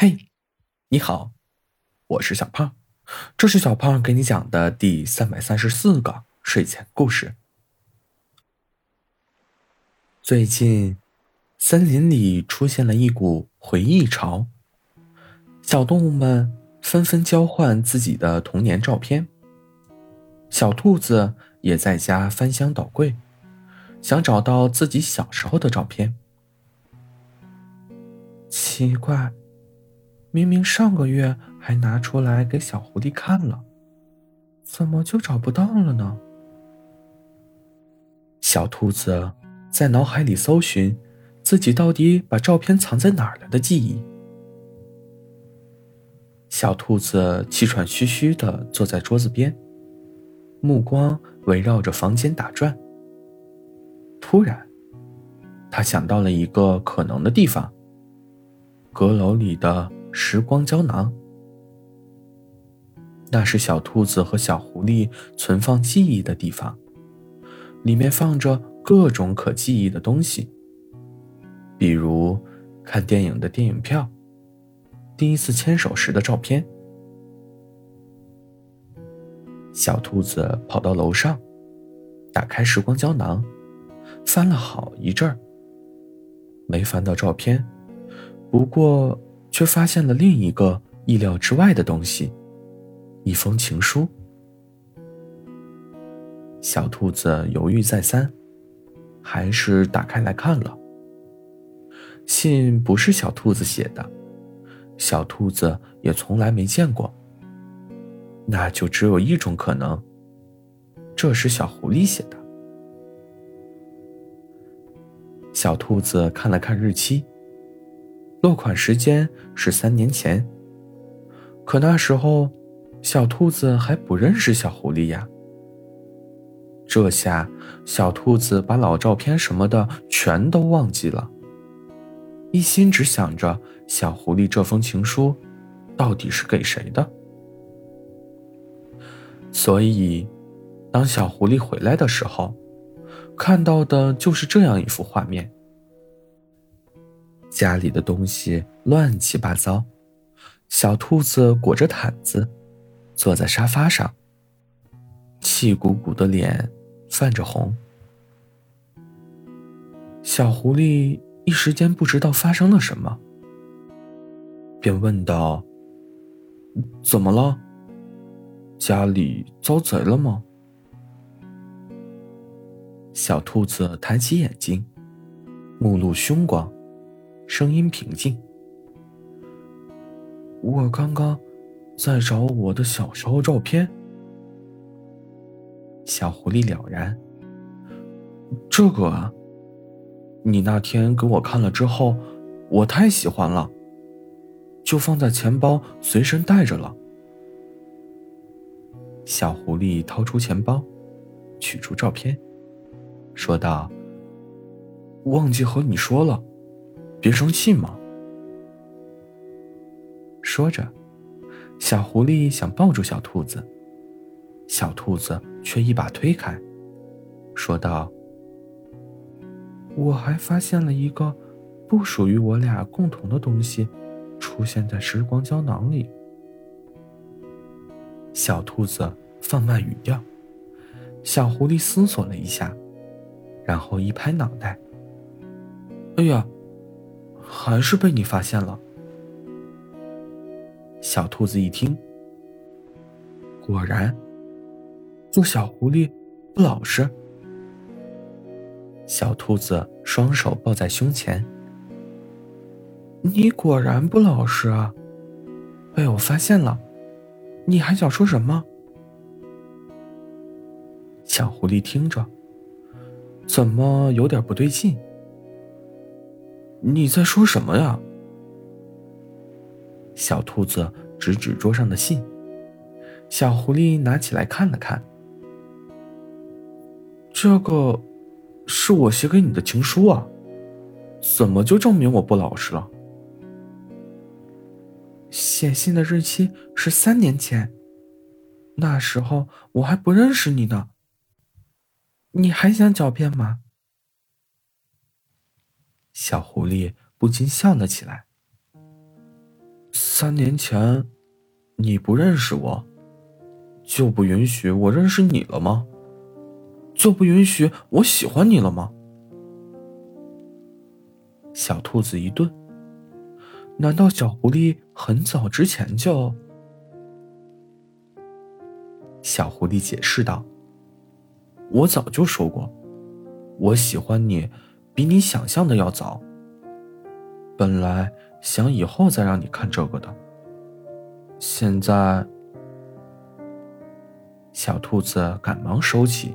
嘿，你好，我是小胖，这是小胖给你讲的第三百三十四个睡前故事。最近，森林里出现了一股回忆潮，小动物们纷纷交换自己的童年照片。小兔子也在家翻箱倒柜，想找到自己小时候的照片。奇怪。明明上个月还拿出来给小狐狸看了，怎么就找不到了呢？小兔子在脑海里搜寻自己到底把照片藏在哪儿了的记忆。小兔子气喘吁吁的坐在桌子边，目光围绕着房间打转。突然，他想到了一个可能的地方——阁楼里的。时光胶囊，那是小兔子和小狐狸存放记忆的地方，里面放着各种可记忆的东西，比如看电影的电影票，第一次牵手时的照片。小兔子跑到楼上，打开时光胶囊，翻了好一阵儿，没翻到照片，不过。却发现了另一个意料之外的东西——一封情书。小兔子犹豫再三，还是打开来看了。信不是小兔子写的，小兔子也从来没见过。那就只有一种可能：这是小狐狸写的。小兔子看了看日期。落款时间是三年前，可那时候，小兔子还不认识小狐狸呀。这下，小兔子把老照片什么的全都忘记了，一心只想着小狐狸这封情书到底是给谁的。所以，当小狐狸回来的时候，看到的就是这样一幅画面。家里的东西乱七八糟，小兔子裹着毯子，坐在沙发上，气鼓鼓的脸泛着红。小狐狸一时间不知道发生了什么，便问道：“怎么了？家里遭贼了吗？”小兔子抬起眼睛，目露凶光。声音平静。我刚刚在找我的小时候照片。小狐狸了然。这个，啊你那天给我看了之后，我太喜欢了，就放在钱包随身带着了。小狐狸掏出钱包，取出照片，说道：“忘记和你说了。”别生气嘛！说着，小狐狸想抱住小兔子，小兔子却一把推开，说道：“我还发现了一个不属于我俩共同的东西，出现在时光胶囊里。”小兔子放慢语调，小狐狸思索了一下，然后一拍脑袋：“哎呀！”还是被你发现了。小兔子一听，果然，这小狐狸不老实。小兔子双手抱在胸前，你果然不老实啊！被我发现了，你还想说什么？小狐狸听着，怎么有点不对劲？你在说什么呀？小兔子指指桌上的信，小狐狸拿起来看了看。这个是我写给你的情书啊，怎么就证明我不老实了？写信的日期是三年前，那时候我还不认识你呢。你还想狡辩吗？小狐狸不禁笑了起来。三年前，你不认识我，就不允许我认识你了吗？就不允许我喜欢你了吗？小兔子一顿。难道小狐狸很早之前就？小狐狸解释道：“我早就说过，我喜欢你，比你想象的要早。本来想以后再让你看这个的，现在……”小兔子赶忙收起，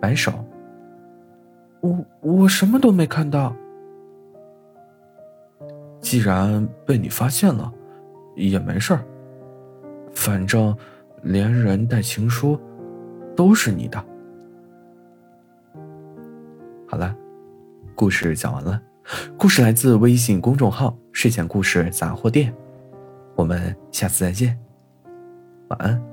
摆手：“我我什么都没看到。”既然被你发现了，也没事儿。反正连人带情书都是你的。好了，故事讲完了。故事来自微信公众号“睡前故事杂货店”。我们下次再见，晚安。